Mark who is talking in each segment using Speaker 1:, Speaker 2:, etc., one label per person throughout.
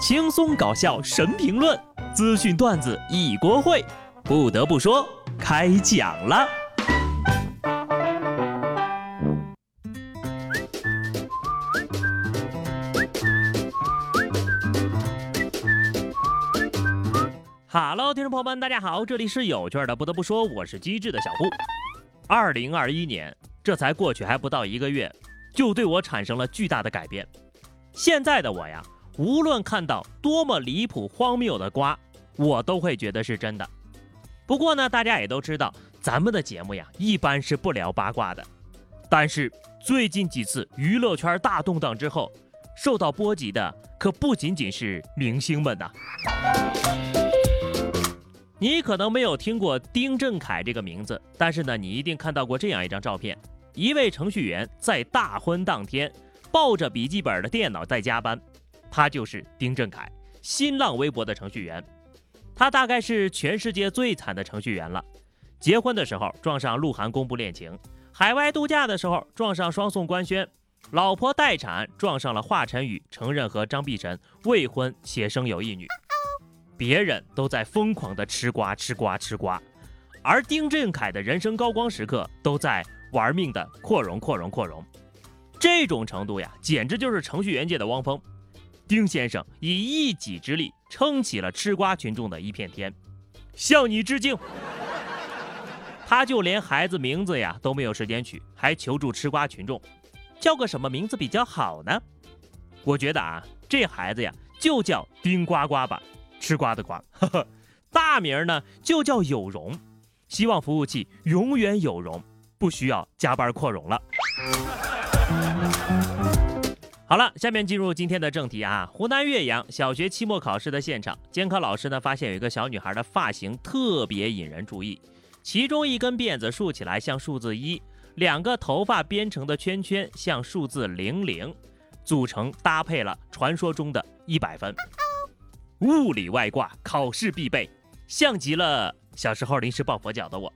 Speaker 1: 轻松搞笑神评论，资讯段子一锅烩。不得不说，开讲了。Hello，听众朋友们，大家好，这里是有趣的。不得不说，我是机智的小布。二零二一年，这才过去还不到一个月，就对我产生了巨大的改变。现在的我呀。无论看到多么离谱荒谬的瓜，我都会觉得是真的。不过呢，大家也都知道，咱们的节目呀，一般是不聊八卦的。但是最近几次娱乐圈大动荡之后，受到波及的可不仅仅是明星们呐。你可能没有听过丁振凯这个名字，但是呢，你一定看到过这样一张照片：一位程序员在大婚当天，抱着笔记本的电脑在加班。他就是丁振凯，新浪微博的程序员。他大概是全世界最惨的程序员了。结婚的时候撞上鹿晗公布恋情，海外度假的时候撞上双宋官宣，老婆待产撞上了华晨宇承认和张碧晨未婚且生有一女。别人都在疯狂的吃瓜吃瓜吃瓜，而丁振凯的人生高光时刻都在玩命的扩容扩容扩容。这种程度呀，简直就是程序员界的汪峰。丁先生以一己之力撑起了吃瓜群众的一片天，向你致敬。他就连孩子名字呀都没有时间取，还求助吃瓜群众，叫个什么名字比较好呢？我觉得啊，这孩子呀就叫丁呱呱吧，吃瓜的瓜。大名呢就叫有容，希望服务器永远有容，不需要加班扩容了。好了，下面进入今天的正题啊。湖南岳阳小学期末考试的现场，监考老师呢发现有一个小女孩的发型特别引人注意，其中一根辫子竖起来像数字一，两个头发编成的圈圈像数字零零，组成搭配了传说中的一百分。物理外挂考试必备，像极了小时候临时抱佛脚的我，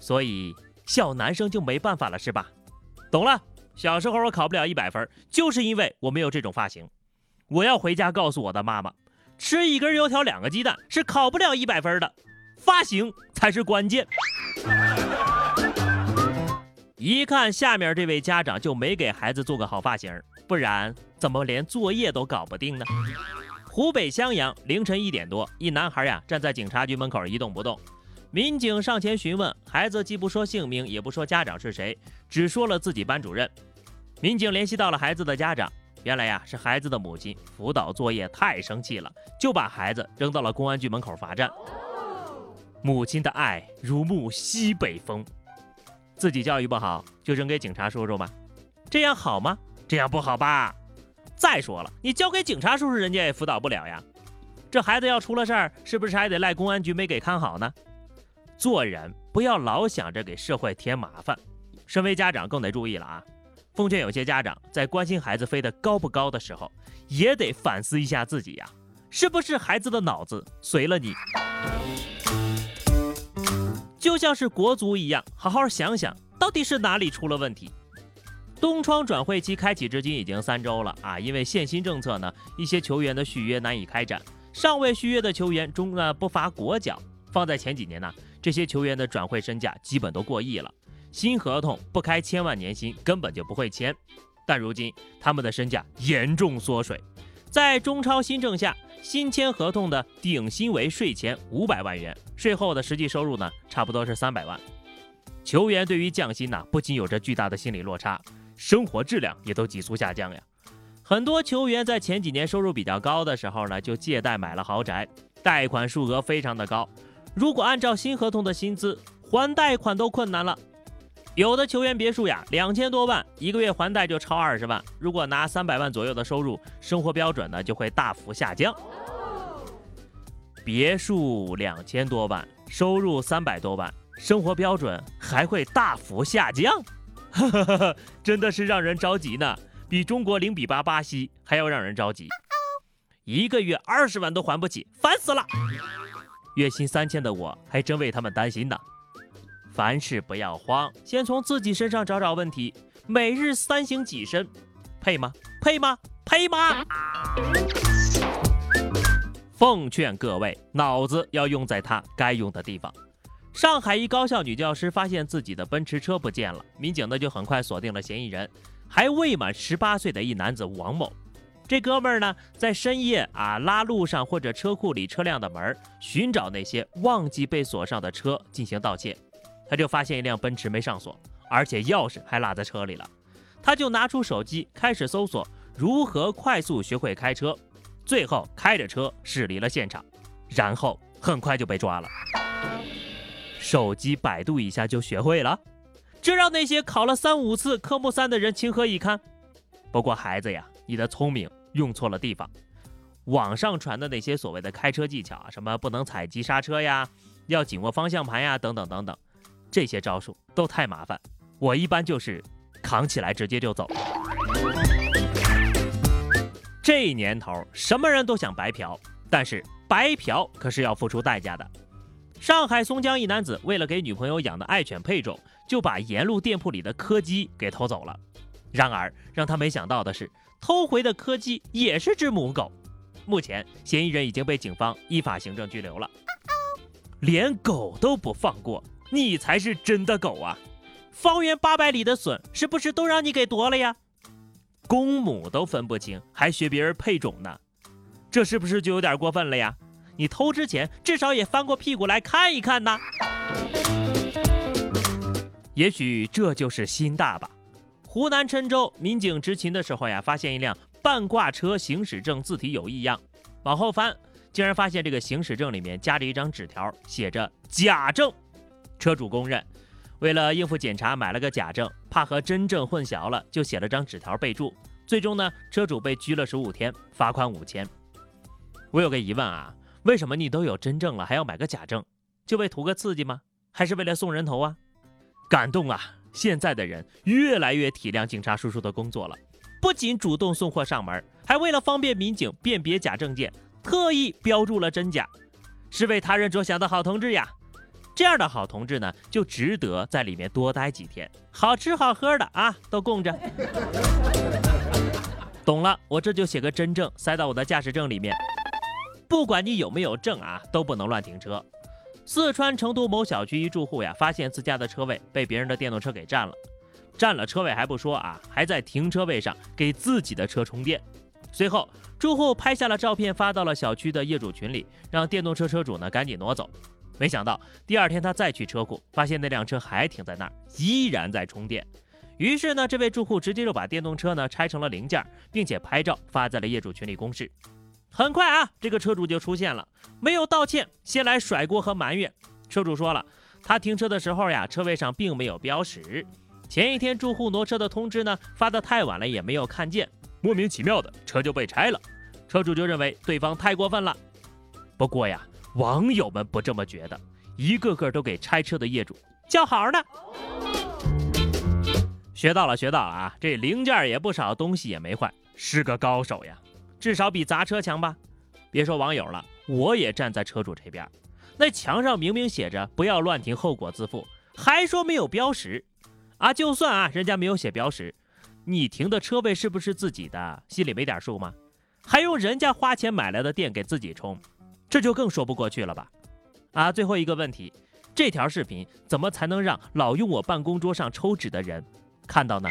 Speaker 1: 所以小男生就没办法了是吧？懂了。小时候我考不了一百分，就是因为我没有这种发型。我要回家告诉我的妈妈，吃一根油条两个鸡蛋是考不了一百分的，发型才是关键。一看下面这位家长就没给孩子做个好发型，不然怎么连作业都搞不定呢？湖北襄阳凌晨一点多，一男孩呀站在警察局门口一动不动。民警上前询问孩子，既不说姓名，也不说家长是谁，只说了自己班主任。民警联系到了孩子的家长，原来呀是孩子的母亲辅导作业太生气了，就把孩子扔到了公安局门口罚站。母亲的爱如沐西北风，自己教育不好就扔给警察叔叔吧？这样好吗？这样不好吧？再说了，你交给警察叔叔，人家也辅导不了呀。这孩子要出了事儿，是不是还得赖公安局没给看好呢？做人不要老想着给社会添麻烦，身为家长更得注意了啊！奉劝有些家长在关心孩子飞得高不高的时候，也得反思一下自己呀，是不是孩子的脑子随了你？就像是国足一样，好好想想到底是哪里出了问题。东窗转会期开启至今已经三周了啊，因为限薪政策呢，一些球员的续约难以开展，尚未续约的球员中啊不乏国脚。放在前几年呢，这些球员的转会身价基本都过亿了，新合同不开千万年薪根本就不会签。但如今他们的身价严重缩水，在中超新政下，新签合同的顶薪为税前五百万元，税后的实际收入呢，差不多是三百万。球员对于降薪呢，不仅有着巨大的心理落差，生活质量也都急速下降呀。很多球员在前几年收入比较高的时候呢，就借贷买了豪宅，贷款数额非常的高。如果按照新合同的薪资还贷款都困难了，有的球员别墅呀两千多万，一个月还贷就超二十万。如果拿三百万左右的收入，生活标准呢就会大幅下降。别墅两千多万，收入三百多万，生活标准还会大幅下降，真的是让人着急呢，比中国零比八巴西还要让人着急。一个月二十万都还不起，烦死了。月薪三千的我还真为他们担心呢。凡事不要慌，先从自己身上找找问题。每日三省己身，配吗？配吗？配吗？奉劝各位，脑子要用在它该用的地方。上海一高校女教师发现自己的奔驰车不见了，民警呢就很快锁定了嫌疑人，还未满十八岁的一男子王某。这哥们儿呢，在深夜啊拉路上或者车库里车辆的门，寻找那些忘记被锁上的车进行盗窃。他就发现一辆奔驰没上锁，而且钥匙还落在车里了。他就拿出手机开始搜索如何快速学会开车，最后开着车驶离了现场，然后很快就被抓了。手机百度一下就学会了，这让那些考了三五次科目三的人情何以堪？不过孩子呀。你的聪明用错了地方，网上传的那些所谓的开车技巧啊，什么不能踩急刹车呀，要紧握方向盘呀，等等等等，这些招数都太麻烦。我一般就是扛起来直接就走。这年头，什么人都想白嫖，但是白嫖可是要付出代价的。上海松江一男子为了给女朋友养的爱犬配种，就把沿路店铺里的柯基给偷走了。然而让他没想到的是。偷回的柯基也是只母狗，目前嫌疑人已经被警方依法行政拘留了。连狗都不放过，你才是真的狗啊！方圆八百里的笋是不是都让你给夺了呀？公母都分不清，还学别人配种呢，这是不是就有点过分了呀？你偷之前至少也翻过屁股来看一看呐。也许这就是心大吧。湖南郴州民警执勤的时候呀，发现一辆半挂车行驶证字体有异样，往后翻，竟然发现这个行驶证里面夹着一张纸条，写着假证。车主供认，为了应付检查买了个假证，怕和真证混淆了，就写了张纸条备注。最终呢，车主被拘了十五天，罚款五千。我有个疑问啊，为什么你都有真证了，还要买个假证？就为图个刺激吗？还是为了送人头啊？感动啊！现在的人越来越体谅警察叔叔的工作了，不仅主动送货上门，还为了方便民警辨别假证件，特意标注了真假，是为他人着想的好同志呀！这样的好同志呢，就值得在里面多待几天，好吃好喝的啊，都供着。懂了，我这就写个真证塞到我的驾驶证里面，不管你有没有证啊，都不能乱停车。四川成都某小区一住户呀，发现自家的车位被别人的电动车给占了，占了车位还不说啊，还在停车位上给自己的车充电。随后，住户拍下了照片发到了小区的业主群里，让电动车车主呢赶紧挪走。没想到第二天他再去车库，发现那辆车还停在那儿，依然在充电。于是呢，这位住户直接就把电动车呢拆成了零件，并且拍照发在了业主群里公示。很快啊，这个车主就出现了，没有道歉，先来甩锅和埋怨。车主说了，他停车的时候呀，车位上并没有标识。前一天住户挪车的通知呢，发的太晚了，也没有看见。莫名其妙的车就被拆了，车主就认为对方太过分了。不过呀，网友们不这么觉得，一个个都给拆车的业主叫好呢。学到了，学到了啊，这零件也不少，东西也没坏，是个高手呀。至少比砸车强吧？别说网友了，我也站在车主这边。那墙上明明写着“不要乱停，后果自负”，还说没有标识啊！就算啊，人家没有写标识，你停的车位是不是自己的？心里没点数吗？还用人家花钱买来的电给自己充，这就更说不过去了吧？啊！最后一个问题，这条视频怎么才能让老用我办公桌上抽纸的人看到呢？